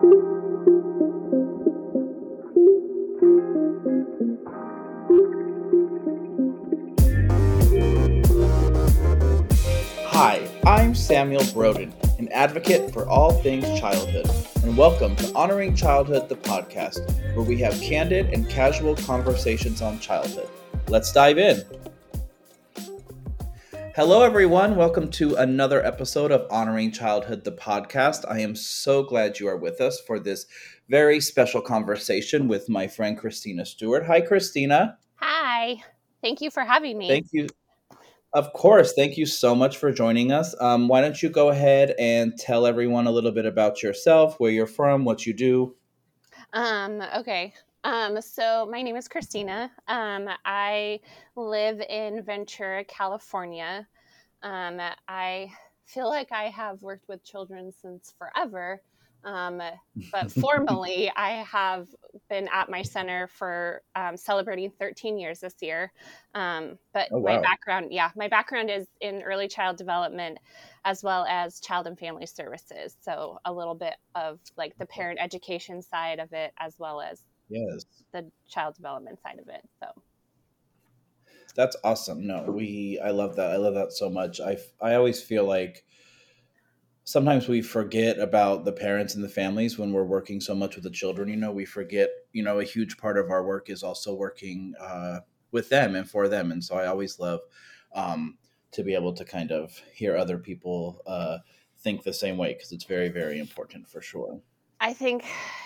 Hi, I'm Samuel Broden, an advocate for all things childhood, and welcome to Honoring Childhood, the podcast, where we have candid and casual conversations on childhood. Let's dive in. Hello, everyone. Welcome to another episode of Honoring Childhood, the podcast. I am so glad you are with us for this very special conversation with my friend Christina Stewart. Hi, Christina. Hi. Thank you for having me. Thank you. Of course. Thank you so much for joining us. Um, why don't you go ahead and tell everyone a little bit about yourself, where you're from, what you do? Um, okay. Um, so my name is Christina. Um, I live in Ventura, California. Um, I feel like I have worked with children since forever. Um, but formally, I have been at my center for um, celebrating 13 years this year. Um, but Oh, wow. my background, yeah, my background is in early child development as well as child and family services. So a little bit of like the parent education side of it as well as Yes. the child development side of it. So That's awesome. No, we I love that. I love that so much. I I always feel like sometimes we forget about the parents and the families when we're working so much with the children. You know, we forget. You know, a huge part of our work is also working uh, with them and for them. And so I always love um, to be able to kind of hear other people uh, think the same way because it's very very important for sure. I think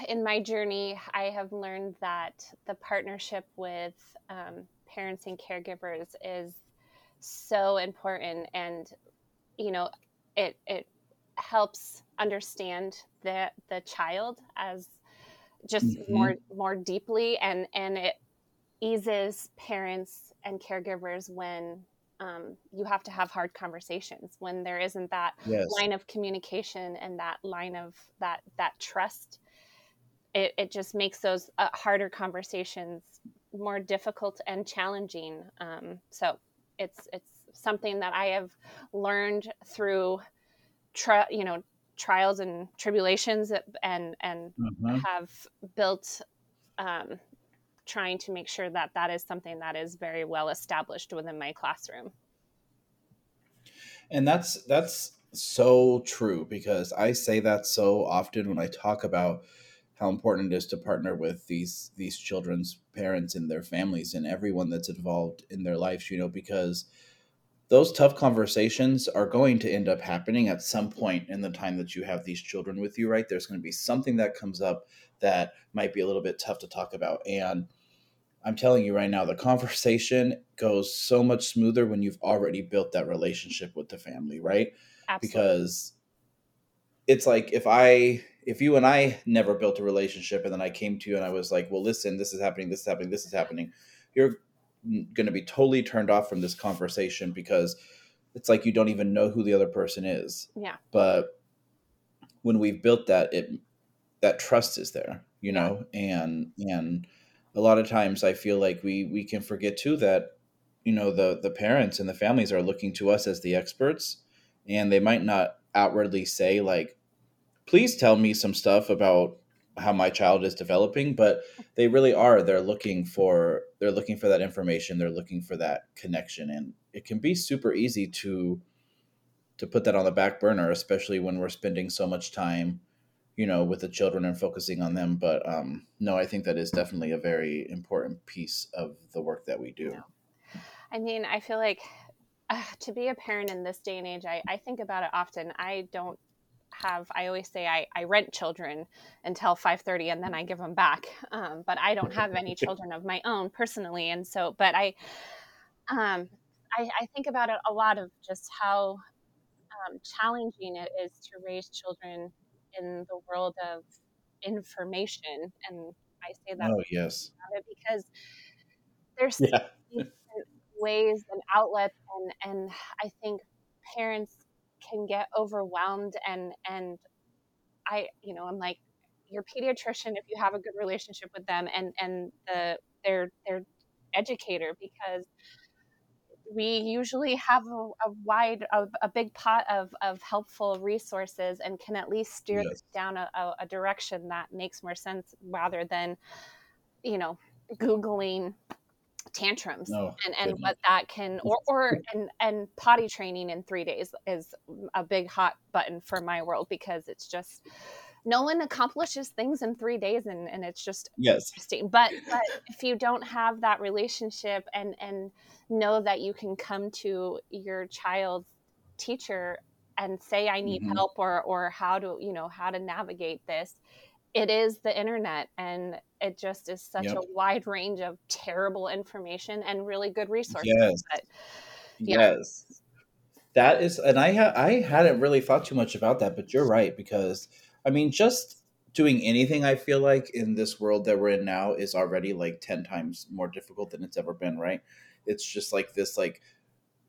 in my journey, I have learned that the partnership with um, parents and caregivers is so important, and you know, it it helps understand the the child as just Mhm. more more deeply, and and it eases parents and caregivers when um, you have to have hard conversations when there isn't that Yes. line of communication and that line of that that trust it, it just makes those uh, harder conversations more difficult and challenging um, so it's it's something that i have learned through tri- you know trials and tribulations and and Mhm. have built um, trying to make sure that that is something that is very well established within my classroom And that's that's so true because I say that so often when I talk about how important it is to partner with these these children's parents and their families and everyone that's involved in their lives, you know, because those tough conversations are going to end up happening at some point in the time that you have these children with you, right? There's going to be something that comes up that might be a little bit tough to talk about. And I'm telling you right now, the conversation goes so much smoother when you've already built that relationship with the family, right? absolutely Because it's like if I, if you and I never built a relationship and then I came to you and I was like, well, listen, this is happening, this is happening, this is happening, you're going to be totally turned off from this conversation because it's like you don't even know who the other person is. yeah. But when we've built that, it that trust is there, you know, and and a lot of times I feel like we we can forget too that you know the the parents and the families are looking to us as the experts, and they might not outwardly say like, please tell me some stuff about how my child is developing but they really are. They're looking for they're looking for that information. They're looking for that connection. And it can be super easy to to put that on the back burner especially when we're spending so much time you know with the children and focusing on them. But um no i think that is definitely a very important piece of the work that we do. I mean, I feel like uh, to be a parent in this day and age, I, I think about it often. I don't have, I always say I, I rent children until 5.30 and then I give them back. Um, but I don't have any children of my own personally. And so, but I, um, I, I think about it a lot of just how um, challenging it is to raise children in the world of information. And I say that oh yes because there's yeah ways and outlets and and I think parents can get overwhelmed and and I you know I'm like your pediatrician if you have a good relationship with them and and the their their educator because we usually have a, a wide, a, a, big pot of, of helpful resources and can at least steer yes. down a, a direction that makes more sense rather than, you know, Googling tantrums no, and, and what that can or, or and and potty training in three days is a big hot button for my world because it's just no one accomplishes things in three days and, and it's just yes. interesting. But but if you don't have that relationship and and know that you can come to your child's teacher and say i need mm-hmm. help or or how to you know how to navigate this it is the internet and it just is such yep. a wide range of terrible information and really good resources yes but, yes that is and i ha- i hadn't really thought too much about that but you're right because I mean, just doing anything I feel like in this world that we're in now is already like 10 times more difficult than it's ever been, right? It's just like this, like,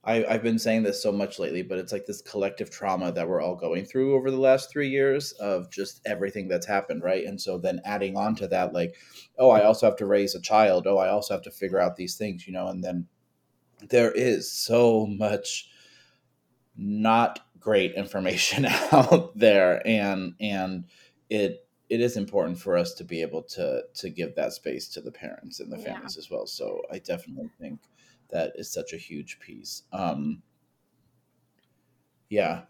I, I've been saying this so much lately, but it's like this collective trauma that we're all going through over the last three years of just everything that's happened, right? And so then adding on to that, like, oh, I also have to raise a child. Oh, I also have to figure out these things, you know, and then there is so much not great information out there and and it it is important for us to be able to to give that space to the parents and the families yeah. as well so i definitely think that is such a huge piece. Um yeah.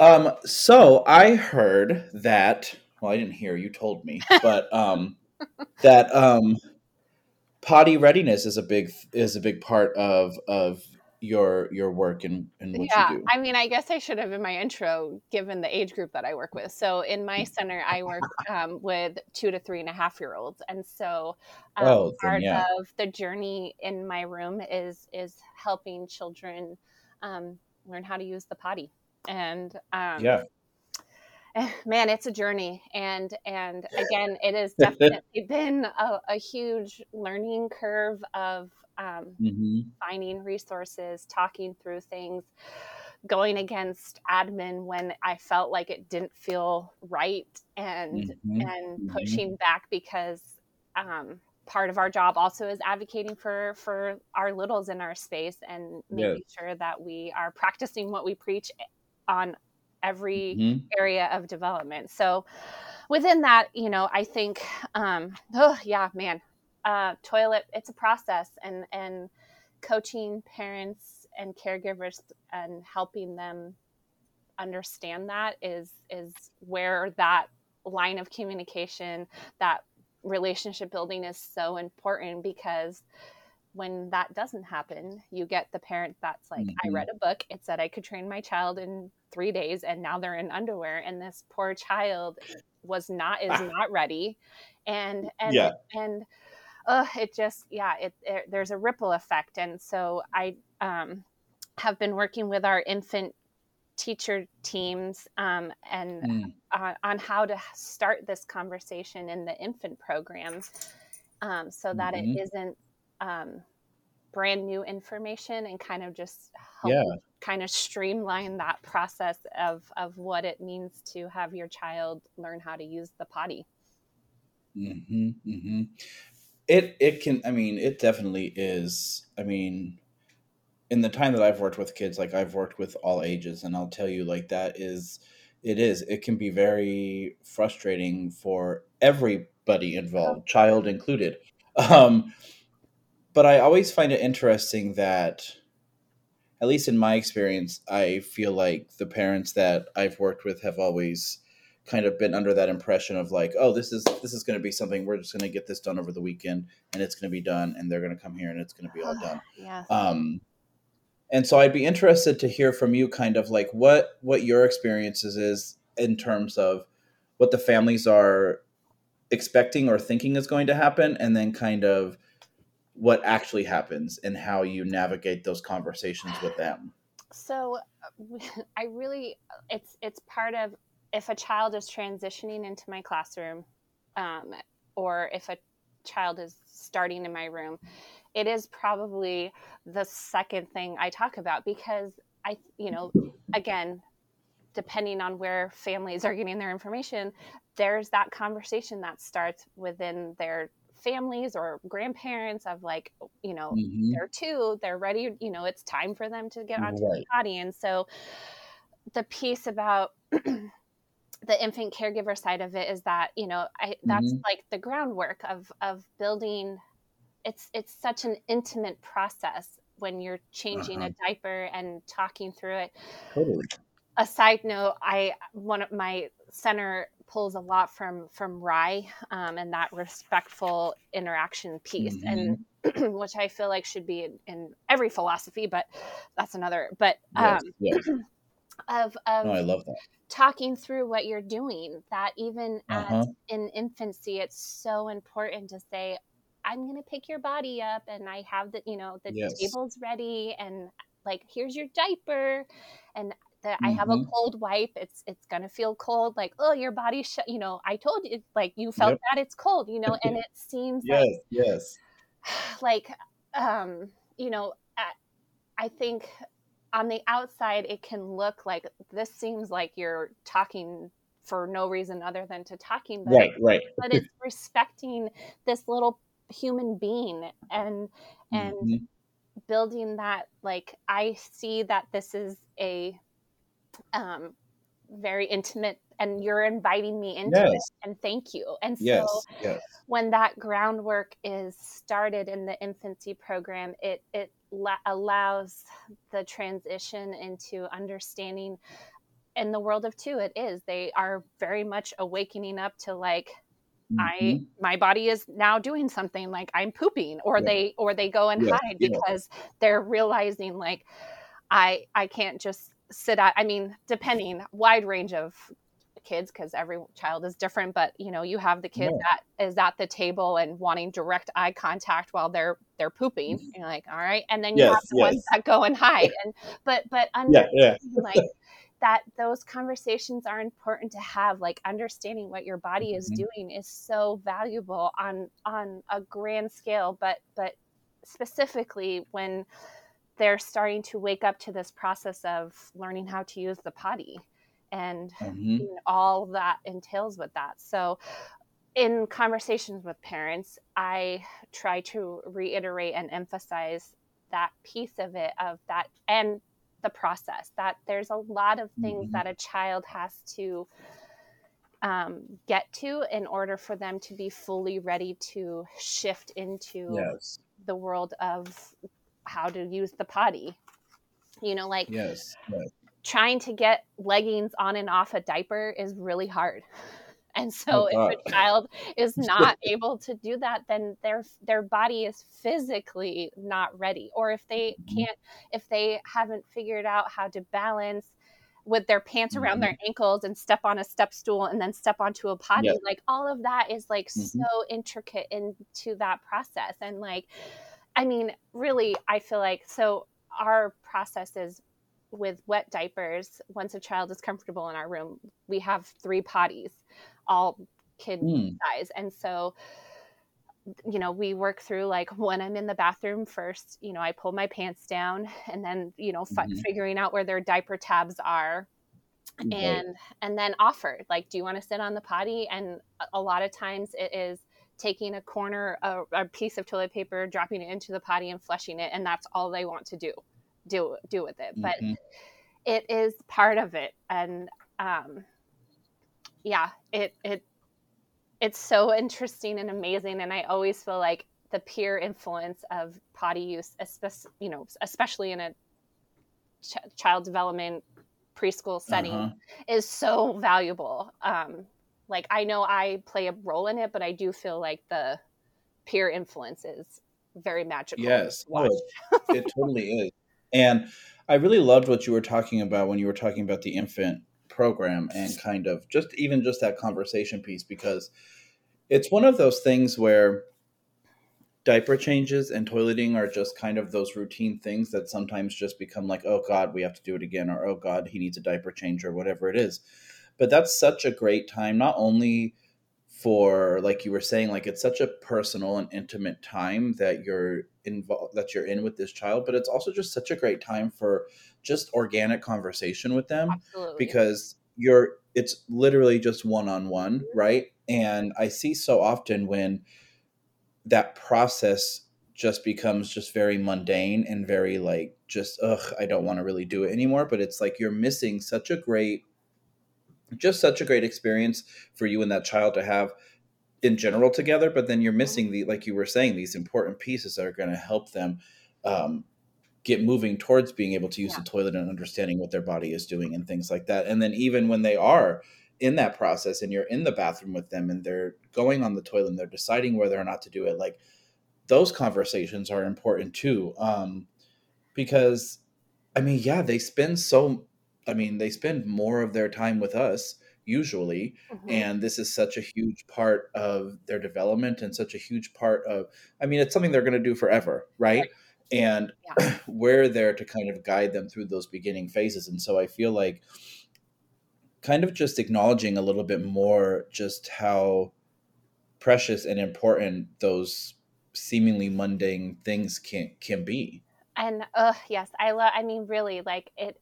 Um so i heard that well i didn't hear you told me but um that um potty readiness is a big is a big part of of your your work and, and what yeah, you do. I mean, I guess I should have in my intro given the age group that I work with. So in my center, I work um, with two to three and a half year olds, and so um, oh, part yeah. of the journey in my room is is helping children um, learn how to use the potty. And um, yeah, man it's a journey and and again it has definitely been a, a, huge learning curve of um, mm-hmm. finding resources, talking through things, going against admin when I felt like it didn't feel right, and mm-hmm. and mm-hmm. pushing back because um, part of our job also is advocating for for our littles in our space and making yes. sure that we are practicing what we preach on every mm-hmm. area of development. So within that, you know, I think, um, oh yeah, man, uh, toilet it's a process and and coaching parents and caregivers and helping them understand that is is where that line of communication that relationship building is so important because when that doesn't happen you get the parent that's like mm-hmm. i read a book it said i could train my child in three days and now they're in underwear and this poor child was not is ah. not ready and and yeah. and uh, it just yeah it, it, there's a ripple effect and so i um, have been working with our infant teacher teams um, and mm. uh, on how to start this conversation in the infant program um, so that mm-hmm. it isn't um, brand new information and kind of just help yeah. kind of streamline that process of, of what it means to have your child learn how to use the potty. Mm-hmm, mm-hmm. It it can. I mean, it definitely is. I mean, in the time that I've worked with kids, like I've worked with all ages, and I'll tell you, like that is, it is. It can be very frustrating for everybody involved, child included. Um, but I always find it interesting that, at least in my experience, I feel like the parents that I've worked with have always kind of been under that impression of like, oh, this is this is going to be something we're just going to get this done over the weekend, and it's going to be done, and they're going to come here, and it's going to be all done. yeah. Um, and so I'd be interested to hear from you, kind of like what what your experiences is in terms of what the families are expecting or thinking is going to happen, and then kind of what actually happens and how you navigate those conversations with them. So, uh, I really it's it's part of if a child is transitioning into my classroom um, or if a child is starting in my room it is probably the second thing i talk about because i you know again depending on where families are getting their information there's that conversation that starts within their families or grandparents of like you know mm-hmm. they're two they're ready you know it's time for them to get onto right. the body and so the piece about the infant caregiver side of it is that you know I, that's mm-hmm. like the groundwork of of building it's it's such an intimate process when you're changing uh-huh. a diaper and talking through it totally a side note i one of my center pulls a lot from from RIE um, and that respectful interaction piece mm-hmm. and which i feel like should be in, in, every philosophy but that's another but um, yes, yes. Of, of oh, i love that talking through what you're doing that even uh-huh. at in infancy it's so important to say i'm going to pick your body up and i have the you know the yes. table's ready and like here's your diaper and that mm-hmm. I have a mm-hmm. cold wipe. It's it's gonna feel cold. Like oh, your body, sh-, you know. I told you, like you felt yep. that it's cold, you know. And it seems yes, like, yes, like um, you know, I think on the outside it can look like this seems like you're talking for no reason other than to talking but, right right but it's respecting this little human being and and mm-hmm. building that like i see that this is a um very intimate and you're inviting me into yes. it and thank you and so yes, yes. when that groundwork is started in the infancy program it it la- allows the transition into understanding in the world of two it is they are very much awakening up to like mm-hmm. i my body is now doing something like i'm pooping or yeah. they or they go and hide because yeah. they're realizing like i i can't just sit at i mean depending wide range of kids because every child is different but you know you have the kid yeah. that is at the table and wanting direct eye contact while they're they're pooping mm-hmm. you're like all right and then you yes, have the yes. ones that go and hide and but but under, yeah, yeah. like that those conversations are important to have like understanding what your body is mm-hmm. doing is so valuable on on a grand scale but but specifically when they're starting to wake up to this process of learning how to use the potty and mm-hmm. all that entails with that. So, in conversations with parents, I try to reiterate and emphasize that piece of it, of that, and the process that there's a lot of things mm-hmm. that a child has to um, get to in order for them to be fully ready to shift into yes. the world of how to use the potty. You know, like yes, yes trying to get leggings on and off a diaper is really hard. And so oh, if a child is not able to do that, then their their body is physically not ready. Or if they mm-hmm. can't if they haven't figured out how to balance with their pants around mm-hmm. their ankles and step on a step stool and then step onto a potty, yep. like all of that is like mm-hmm. so intricate into that process. And like I mean, really I feel like so our process is with wet diapers, once a child is comfortable in our room, we have three potties, all kid mm. size. And so, you know, we work through like when I'm in the bathroom first, you know, I pull my pants down and then, you know, f- mm-hmm. figuring out where their diaper tabs are. Okay. And and then offer like, do you want to sit on the potty? And a lot of times it is taking a corner, a, a piece of toilet paper, dropping it into the potty and flushing it, and that's all they want to do do do with it but mm-hmm. it is part of it. And um yeah it it it's so interesting and amazing. And i always feel like the peer influence of potty use especially you know especially in a ch- child development preschool setting uh-huh. is so valuable. Um like i know i play a role in it but i do feel like the peer influence is very magical yes. Oh, it totally is and I really loved what you were talking about when you were talking about the infant program and kind of just even just that conversation piece because it's one of those things where diaper changes and toileting are just kind of those routine things that sometimes just become like oh god we have to do it again or oh god he needs a diaper change or whatever it is. But that's such a great time not only for like you were saying like it's such a personal and intimate time that you're involved that you're in with this child but it's also just such a great time for just organic conversation with them Absolutely. because you're it's literally just one on one right and i see so often when that process just becomes just very mundane and very like just ugh i don't want to really do it anymore but it's like you're missing such a great just such a great experience for you and that child to have in general together but then you're missing the like you were saying these important pieces that are going to help them um, get moving towards being able to use Yeah. the toilet and understanding what their body is doing and things like that and then even when they are in that process and you're in the bathroom with them and they're going on the toilet and they're deciding whether or not to do it like those conversations are important too um, because i mean yeah they spend so i mean they spend more of their time with us usually Mhm. and this is such a huge part of their development and such a huge part of i mean it's something they're going to do forever right and Yeah. we're there to kind of guide them through those beginning phases and so i feel like kind of just acknowledging a little bit more just how precious and important those seemingly mundane things can can be And uh yes, I love I mean really like it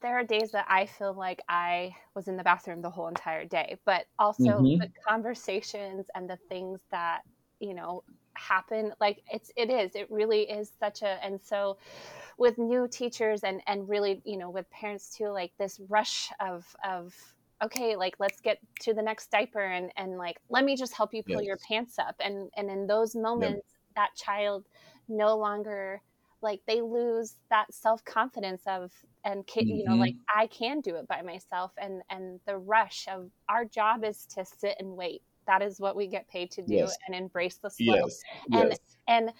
there are days that I feel like I was in the bathroom the whole entire day, but also Mhm. the conversations and the things that, you know, happen like it's it is it really is such a and so with new teachers and and really you know with parents too like this rush of of okay like let's get to the next diaper and and like let me just help you pull your pants up and and in those Yep. moments that child no longer like they lose that self-confidence of and ki- you know like Mhm. i can do it by myself and and the rush of our job is to sit and wait that is what we get paid to do Yes. and embrace the slow Yes. and Yes. and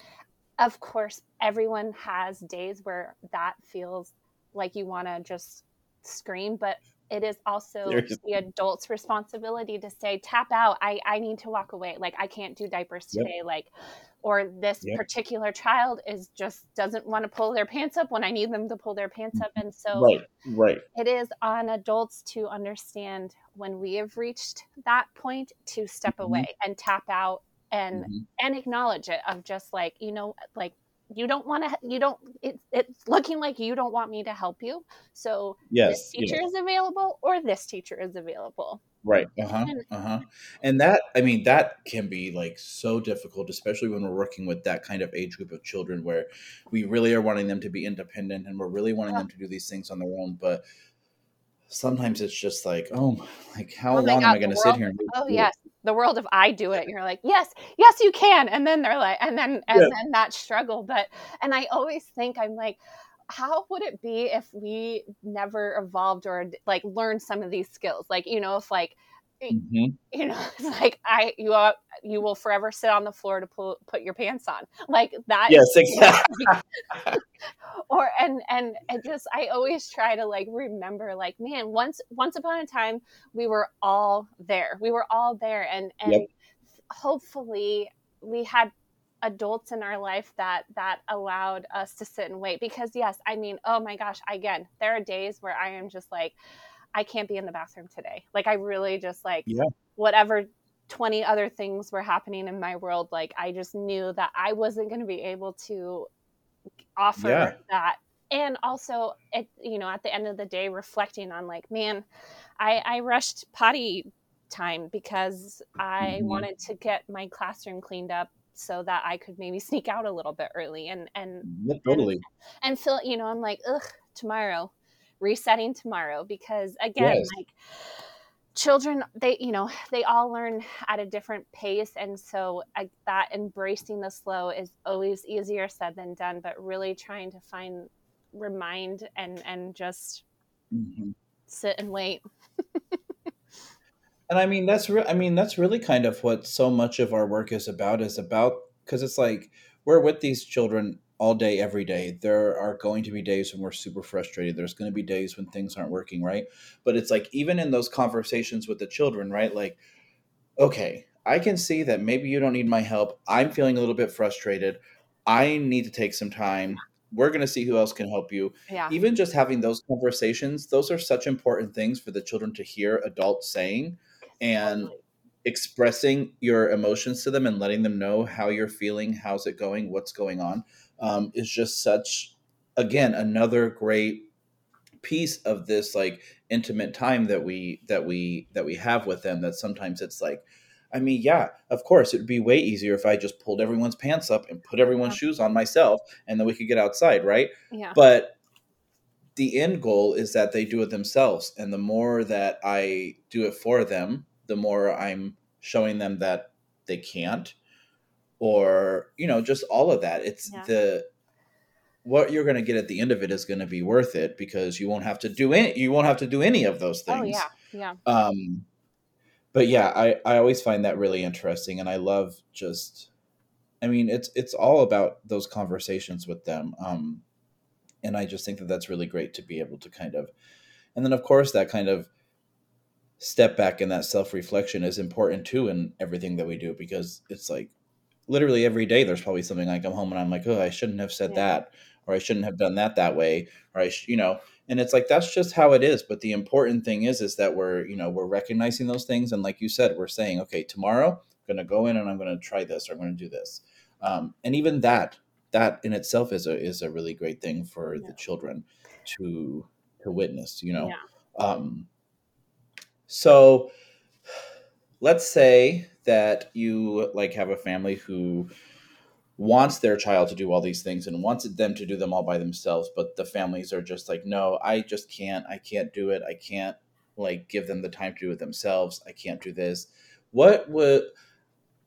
of course everyone has days where that feels like you want to just scream but it is also There's the adult's responsibility to say tap out i i need to walk away like i can't do diapers Yep. today like or this Yep. particular child is just doesn't want to pull their pants up when i need them to pull their pants up and so Right. Right. it is on adults to understand when we have reached that point to step Mhm. away and tap out and Mhm. and acknowledge it of just like you know like you don't want to you don't it, it's looking like you don't want me to help you so this Yes. teacher Yes. is available or this teacher is available Right. Uh-huh. Uh-huh. And that I mean that can be like so difficult especially when we're working with that kind of age group of children where we really are wanting them to be independent and we're really wanting them to do these things on their own but sometimes it's just like oh like how oh long am I going to sit here oh it? yes the world of i do it you're like yes yes you can and then they're like and then and Yeah. then that struggle but and i always think i'm like how would it be if we never evolved or like learned some of these skills like you know if like Mhm. you know it's like i you are you will forever sit on the floor to pull, put your pants on like that Yes, is you know exactly. or and and I just I always try to like remember like man once once upon a time we were all there we were all there and and Yep. hopefully we had adults in our life that that allowed us to sit and wait because yes I mean oh my gosh again there are days where I am just like I can't be in the bathroom today like I really just like Yeah. whatever 20 other things were happening in my world like I just knew that I wasn't going to be able to offer Yeah. that and also it you know at the end of the day reflecting on like man i i rushed potty time because i Mhm. wanted to get my classroom cleaned up so that i could maybe sneak out a little bit early and and Yeah, totally. and feel you know i'm like ugh tomorrow resetting tomorrow because again Yes. like children they you know they all learn at a different pace and so I, that embracing the slow is always easier said than done but really trying to find remind and and just Mhm. sit and wait And I mean that's re- I mean that's really kind of what so much of our work is about is about because it's like we're with these children all day every day. There are going to be days when we're super frustrated. There's going to be days when things aren't working right. But it's like even in those conversations with the children, right? Like okay, I can see that maybe you don't need my help. I'm feeling a little bit frustrated. I need to take some time. We're going to see who else can help you. yeah Even just having those conversations, those are such important things for the children to hear adults saying and expressing your emotions to them and letting them know how you're feeling, how's it going, what's going on, um, is just such, again, another great piece of this like intimate time that we that we that we have with them that sometimes it's like I mean, yeah, of course, it would be way easier if I just pulled everyone's pants up and put everyone's Yeah. shoes on myself and then we could get outside, right? Yeah. But the end goal is that they do it themselves. And the more that I do it for them, the more I'm showing them that they can't or, you know, just all of that. It's Yeah. the what you're going to get at the end of it is going to be worth it because you won't have to do any you won't have to do any of those things Oh yeah. Yeah. Um but yeah, I I always find that really interesting and I love just I mean, it's it's all about those conversations with them. Um and I just think that that's really great to be able to kind of and then of course that kind of step back and that self-reflection is important too in everything that we do because it's like literally every day there's probably something I come home and I'm like, "Oh, I shouldn't have said Yeah. that," or "I shouldn't have done that that way," or I, sh-, you know, and it's like that's just how it is. But the important thing is, is that we're, you know, we're recognizing those things, and like you said, we're saying, "Okay, tomorrow I'm going to go in and I'm going to try this, or I'm going to do this," um, and even that, that in itself is a is a really great thing for Yeah. the children to to witness, you know. Yeah. Um, so let's say that you like have a family who wants their child to do all these things and wants them to do them all by themselves but the families are just like no i just can't. I can't do it. I can't like give them the time to do it themselves. I can't do this. What would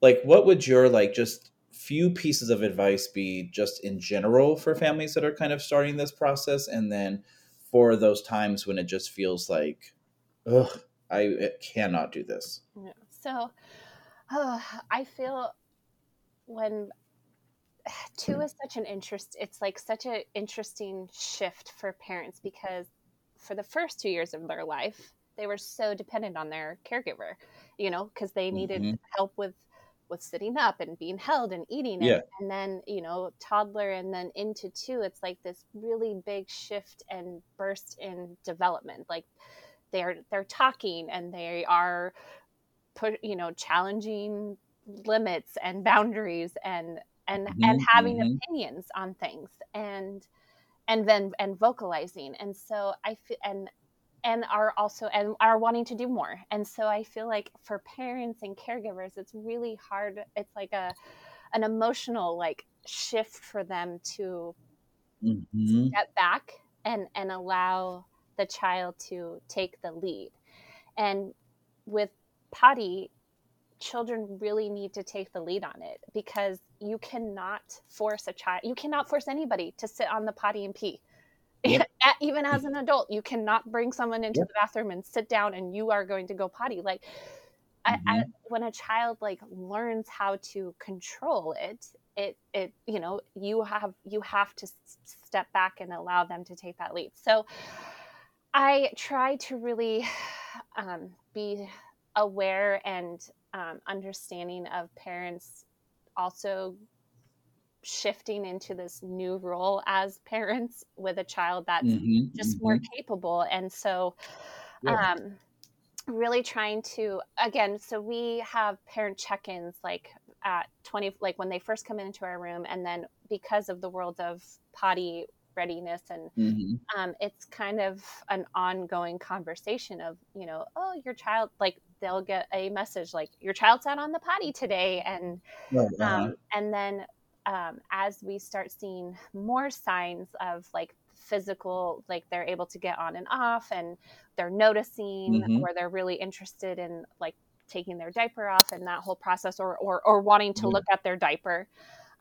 like what would your like just few pieces of advice be just in general for families that are kind of starting this process? And then for those times when it just feels like ugh i cannot do this Yeah. So, oh, I feel when two is such an interest, it's like such an interesting shift for parents because for the first two years of their life, they were so dependent on their caregiver, you know, because they needed Mhm. help with with sitting up and being held and eating Yeah. and, and then you know toddler and then into two it's like this really big shift and burst in development like they're they're talking and they are put you know challenging limits and boundaries and and and Mhm, having mhm. opinions on things and and then and vocalizing and so i feel and and are also and are wanting to do more and so i feel like for parents and caregivers it's really hard it's like a an emotional like shift for them to Mhm. step back and and allow the child to take the lead and with potty children really need to take the lead on it because you cannot force a child you cannot force anybody to sit on the potty and pee Yep. even as an adult you cannot bring someone into Yep. the bathroom and sit down and you are going to go potty like I, I, Mhm. when a child like learns how to control it it it you know you have you have to step back and allow them to take that lead so i try to really um, be aware and um, understanding of parents also shifting into this new role as parents with a child that's Mhm, just more mhm. capable and so Yeah. um really trying to again so we have parent check-ins like at 20 like when they first come into our room and then because of the world of potty readiness and Mhm. um, it's kind of an ongoing conversation of you know oh your child like they'll get a message like your child's out on the potty today and Right, uh-huh. um, and then um, as we start seeing more signs of like physical like they're able to get on and off and they're noticing Mhm. or they're really interested in like taking their diaper off and that whole process or or, or wanting to Yeah. look at their diaper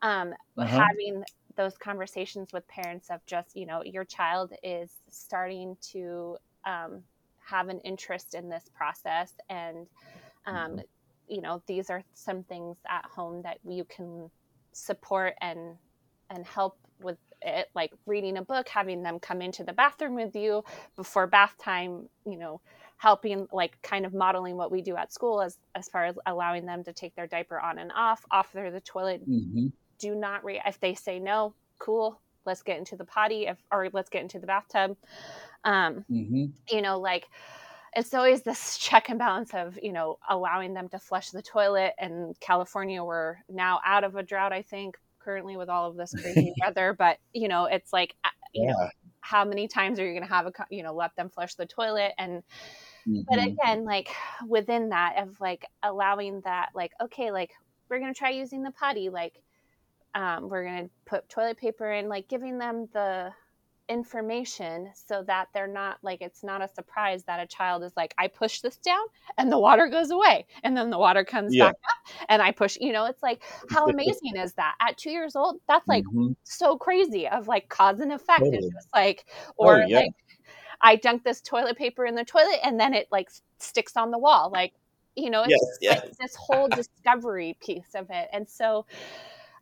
um, Uh-huh. having those conversations with parents of just you know your child is starting to um, have an interest in this process and um, Mhm. you know these are some things at home that you can support and and help with it like reading a book having them come into the bathroom with you before bath time you know helping like kind of modeling what we do at school as as far as allowing them to take their diaper on and off off their the toilet Mhm. Do not re if they say no cool let's get into the potty if or let's get into the bathtub um Mhm. you know like it's always this check and balance of you know allowing them to flush the toilet and california we're now out of a drought i think currently with all of this crazy weather but you know it's like uh, you know how many times are you going to have a you know let them flush the toilet and but Mhm. again like within that of like allowing that like okay like we're gonna try using the potty like um, we're gonna put toilet paper in like giving them the information so that they're not like it's not a surprise that a child is like i push this down and the water goes away and then the water comes Yeah. back up and i push you know it's like how amazing is that at two years old that's like Mhm. so crazy of like cause and effect Totally. it's just like Oh, or yeah. like i dunk this toilet paper in the toilet and then it like sticks on the wall like you know it's Yes, yes. like this whole discovery piece of it and so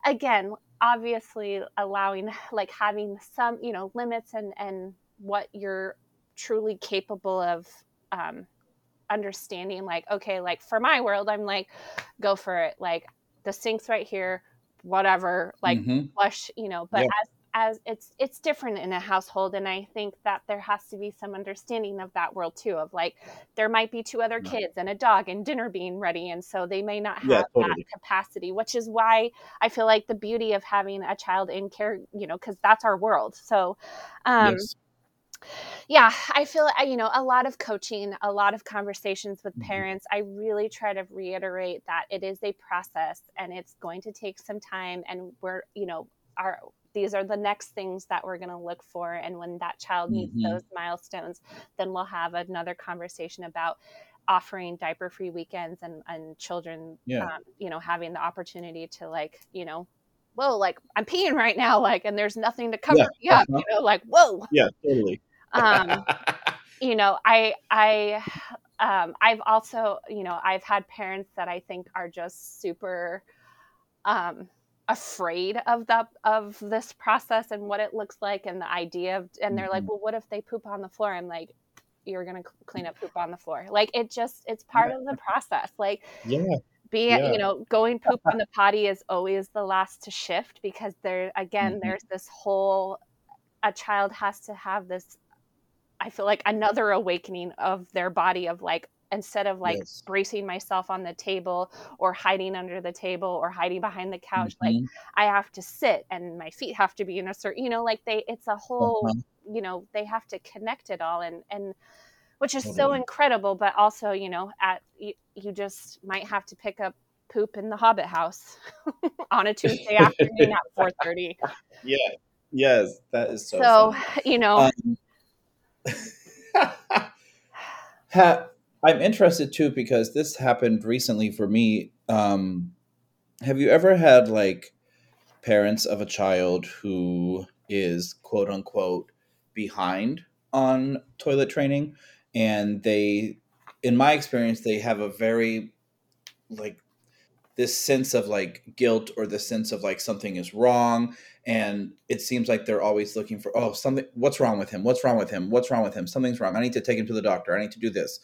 again obviously allowing like having some you know limits and and what you're truly capable of um understanding like okay like for my world i'm like go for it like the sink's right here whatever like Mhm. flush you know but Yeah. as as it's it's different in a household and i think that there has to be some understanding of that world too of like there might be two other kids and a dog and dinner being ready and so they may not have Yeah, that capacity which is why i feel like the beauty of having a child in care you know because that's our world so um yes. yeah i feel you know a lot of coaching a lot of conversations with Mhm. parents i really try to reiterate that it is a process and it's going to take some time and we're you know our these are the next things that we're going to look for and when that child meets Mhm. those milestones then we'll have another conversation about offering diaper free weekends and and children Yeah. um, you know having the opportunity to like you know whoa like i'm peeing right now like and there's nothing to cover Yeah, me up uh-huh. you know like whoa Yeah, totally. um you know i i um i've also you know i've had parents that i think are just super um afraid of the of this process and what it looks like and the idea of and they're like Mhm. well what if they poop on the floor i'm like you're gonna clean up poop on the floor like it just it's part Yeah. of the process like Yeah. being Yeah. you know going poop on the potty is always the last to shift because there again Mhm. there's this whole a child has to have this i feel like another awakening of their body of like instead of like Yes. bracing myself on the table or hiding under the table or hiding behind the couch like Mhm. i have to sit and my feet have to be in a certain you know like they it's a whole Uh-huh. you know they have to connect it all and and which is so incredible but also you know at you, you just might have to pick up poop in the hobbit house on a tuesday afternoon at 4.30 Yeah. Yes, that is so. so funny. you know Um, ha, I'm interested too because this happened recently for me. Um, have you ever had like parents of a child who is quote unquote behind on toilet training? And they in my experience they have a very like this sense of like guilt or the sense of like something is wrong. And it seems like they're always looking for oh something what's wrong with him? What's wrong with him? What's wrong with him? Something's wrong. I need to take him to the doctor. I need to do this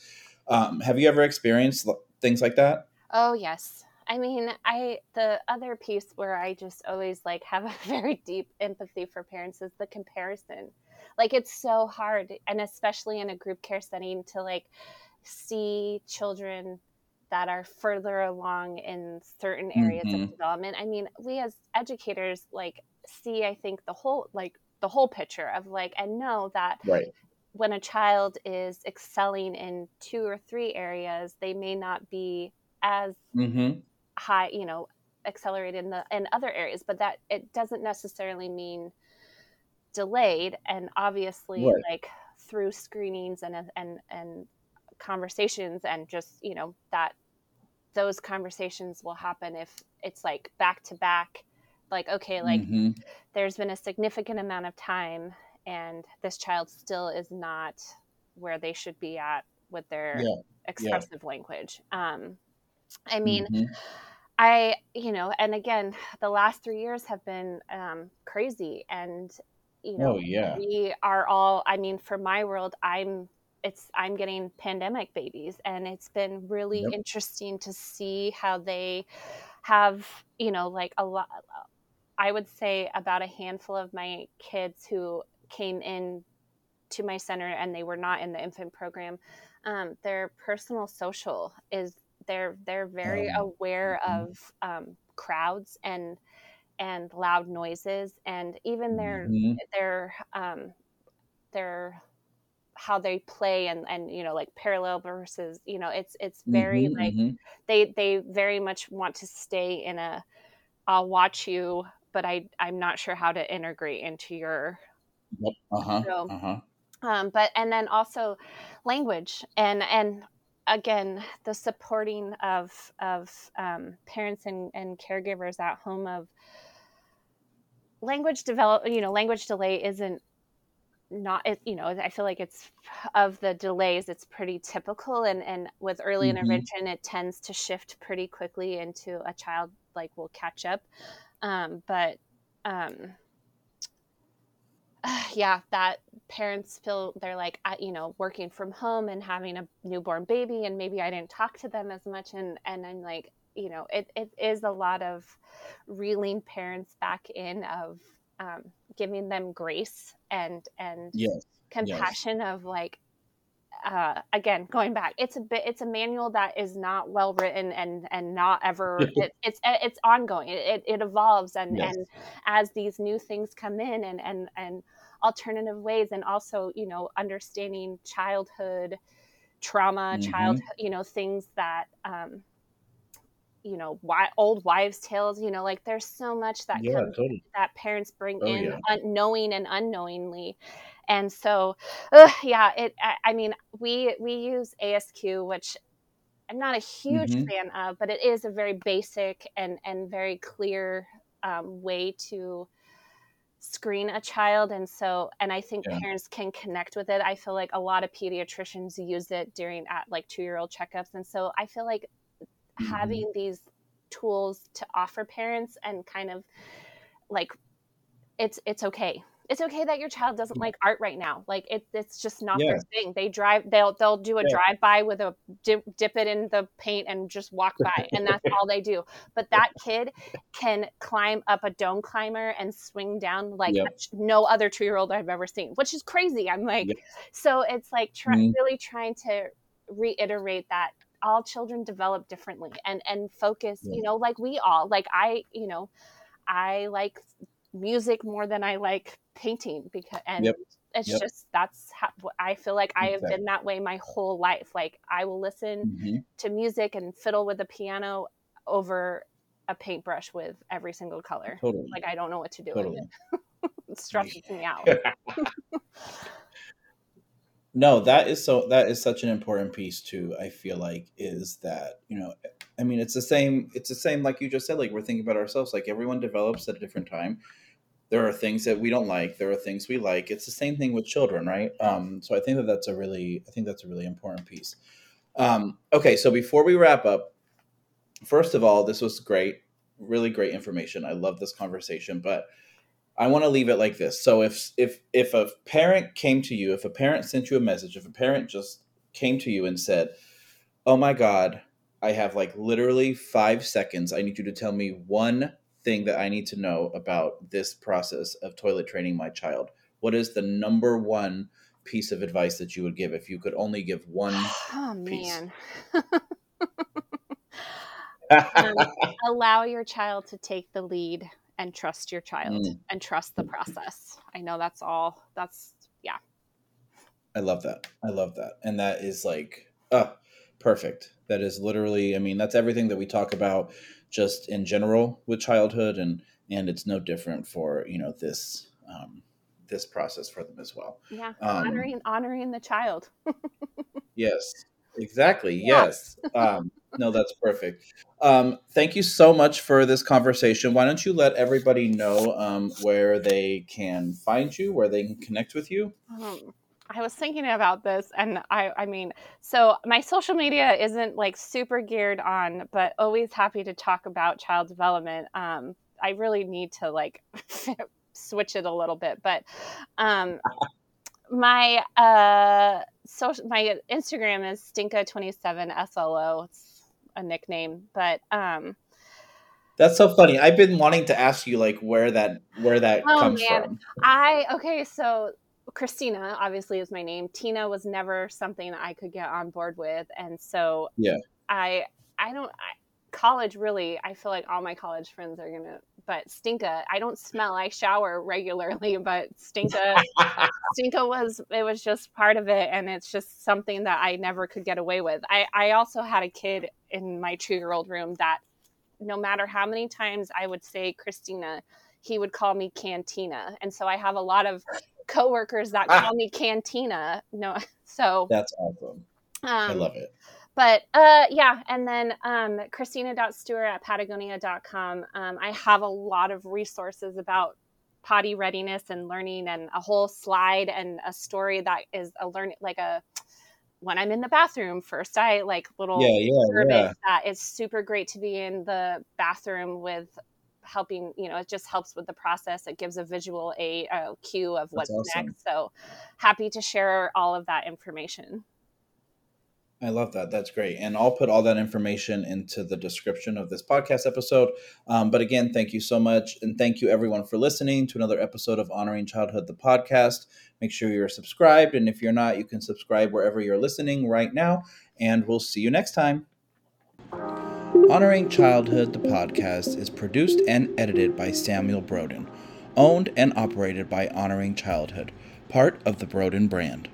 um, have you ever experienced things like that Oh yes. I mean, I the other piece where I just always like have a very deep empathy for parents is the comparison. Like it's so hard and especially in a group care setting to like see children that are further along in certain areas Mhm. of development. I mean, we as educators like see I think the whole like the whole picture of like and know that right when a child is excelling in two or three areas, they may not be as mm-hmm. high, you know, accelerated in the in other areas, but that it doesn't necessarily mean delayed. And obviously, Right. like through screenings and and and conversations, and just you know that those conversations will happen if it's like back to back. Like okay, like mm-hmm. there's been a significant amount of time, and this child still is not where they should be at with their Yeah. expressive language. Um, I mean, Mhm. I, you know, and again, the last three years have been um, crazy, and you know, oh yeah we are all. I mean, for my world, I'm. It's I'm getting pandemic babies, and it's been really Yep. interesting to see how they have, you know, like a lot. I would say about a handful of my kids who came in to my center and they were not in the infant program. Um, their personal social is they're they're very Um, aware mhm. of um, crowds and and loud noises and even their Mhm. their um, their how they play and and you know like parallel versus you know it's it's very Mhm, like mhm. they they very much want to stay in a I'll watch you but I I'm not sure how to integrate into your Yep. Uh-huh. so Uh-huh. um but and then also language and and again the supporting of of um, parents and, and caregivers at home of language develop you know language delay isn't not it, you know i feel like it's of the delays it's pretty typical and and with early Mhm. intervention it tends to shift pretty quickly into a child like will catch up um, but um, yeah that parents feel they're like uh, you know working from home and having a newborn baby and maybe i didn't talk to them as much and and i'm like you know it, it is a lot of reeling parents back in of um, giving them grace and and Yes. Yes. compassion of like uh, again going back it's a bit it's a manual that is not well written and and not ever it, it's it's ongoing it, it, evolves and Yes. and as these new things come in and and and alternative ways and also you know understanding childhood trauma child Mhm. you know things that um you know why old wives tales you know like there's so much that Yeah, comes totally. that parents bring Oh in yeah. unknowing and unknowingly and so ugh, yeah it I, I mean we we use asq which i'm not a huge Mhm. fan of but it is a very basic and and very clear um, way to screen a child and so and i think Yeah. parents can connect with it i feel like a lot of pediatricians use it during at like two year old checkups and so i feel like Mhm. having these tools to offer parents and kind of like it's it's okay it's okay that your child doesn't like art right now like it, it's just not Yeah. their thing they drive they'll they'll do a Yeah. drive by with a dip, dip it in the paint and just walk by and that's all they do but that kid can climb up a dome climber and swing down like Yep. no other two year old i've ever seen which is crazy i'm like Yep. so it's like try, Mhm. really trying to reiterate that all children develop differently and and focus Yeah. you know like we all like i you know i like music more than i like painting because and Yep. it's Yep. just that's how i feel like i have Exactly. been that way my whole life like i will listen Mhm. to music and fiddle with the piano over a paintbrush with every single color Totally. like i don't know what to do with it it stresses me out no, that is so that is such an important piece too. I feel like is that, you know, I mean it's the same it's the same like you just said like we're thinking about ourselves like everyone develops at a different time. There are things that we don't like, there are things we like. It's the same thing with children, right? Um so I think that that's a really I think that's a really important piece. Um okay, so before we wrap up, first of all, this was great, really great information. I love this conversation, but I want to leave it like this. So if if if a parent came to you, if a parent sent you a message, if a parent just came to you and said, "Oh my god, I have like literally 5 seconds. I need you to tell me one thing that I need to know about this process of toilet training my child." What is the number one piece of advice that you would give if you could only give one oh piece? man um, allow your child to take the lead and trust your child Mm, and trust the process. I know that's all. That's yeah. I love that. I love that. And that is like, uh, perfect. That is literally, I mean, that's everything that we talk about just in general with childhood and and it's no different for, you know, this um this process for them as well. Yeah. Um Honoring honoring the child. yes. Exactly. Yeah. Yes. Um no, that's perfect. Um thank you so much for this conversation. Why don't you let everybody know um where they can find you, where they can connect with you? Um, I was thinking about this and I I mean, so my social media isn't like super geared on, but always happy to talk about child development. Um I really need to like switch it a little bit, but um my uh social my Instagram is stinka27slo. It's a nickname, but um That's so funny. I've been wanting to ask you like where that where that oh comes man, from. I okay, so Christina obviously is my name. Tina was never something I could get on board with, and so Yeah. I I don't I, college really i feel like all my college friends are gonna but stinka i don't smell i shower regularly but stinka stinka was it was just part of it and it's just something that i never could get away with i i also had a kid in my two year old room that no matter how many times i would say christina he would call me cantina. And so i have a lot of coworkers that call me cantina. No so that's awesome. Um, i love it. but uh, yeah, and then um, Christina.stewart at Patagonia.com. Um, I have a lot of resources about potty readiness and learning, and a whole slide and a story that is a learning like a when I'm in the bathroom first, I like little yeah, yeah, yeah. that is super great to be in the bathroom with helping you know it just helps with the process it gives a visual a, a cue of what's awesome. next so happy to share all of that information I love that. That's great. And I'll put all that information into the description of this podcast episode. Um, but again, thank you so much. And thank you, everyone, for listening to another episode of Honoring Childhood, the podcast. Make sure you're subscribed. And if you're not, you can subscribe wherever you're listening right now. And we'll see you next time. Honoring Childhood, the podcast, is produced and edited by Samuel Broden, owned and operated by Honoring Childhood, part of the Broden brand.